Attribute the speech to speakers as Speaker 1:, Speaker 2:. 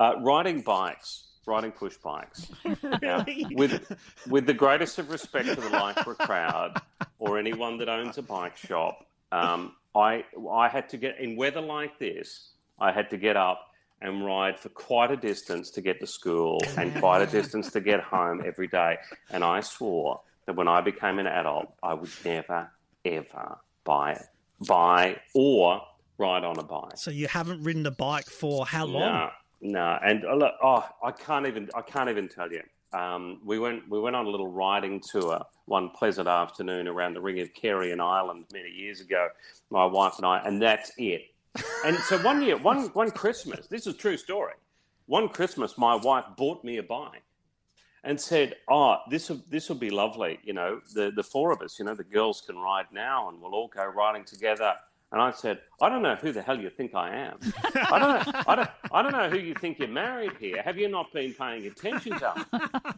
Speaker 1: Uh, riding bikes, riding push bikes. Now, with with the greatest of respect to the Lycra crowd or anyone that owns a bike shop, um, I I had to get in weather like this. I had to get up and ride for quite a distance to get to school and quite a distance to get home every day. And I swore that when I became an adult, I would never ever buy buy or ride on a bike.
Speaker 2: So you haven't ridden a bike for how long?
Speaker 1: No, no, and uh, look, oh, I can't even I can't even tell you. Um, we went we went on a little riding tour one pleasant afternoon around the Ring of Kerry in Ireland many years ago. My wife and I, and that's it. And so one year, one one Christmas, this is a true story. One Christmas, my wife bought me a bike and said, "Oh, this will this will be lovely. You know, the the four of us. You know, the girls can ride now, and we'll all go riding together." And I said, "I don't know who the hell you think I am. I don't know. I don't. I don't know who you think you're married here. Have you not been paying attention to?"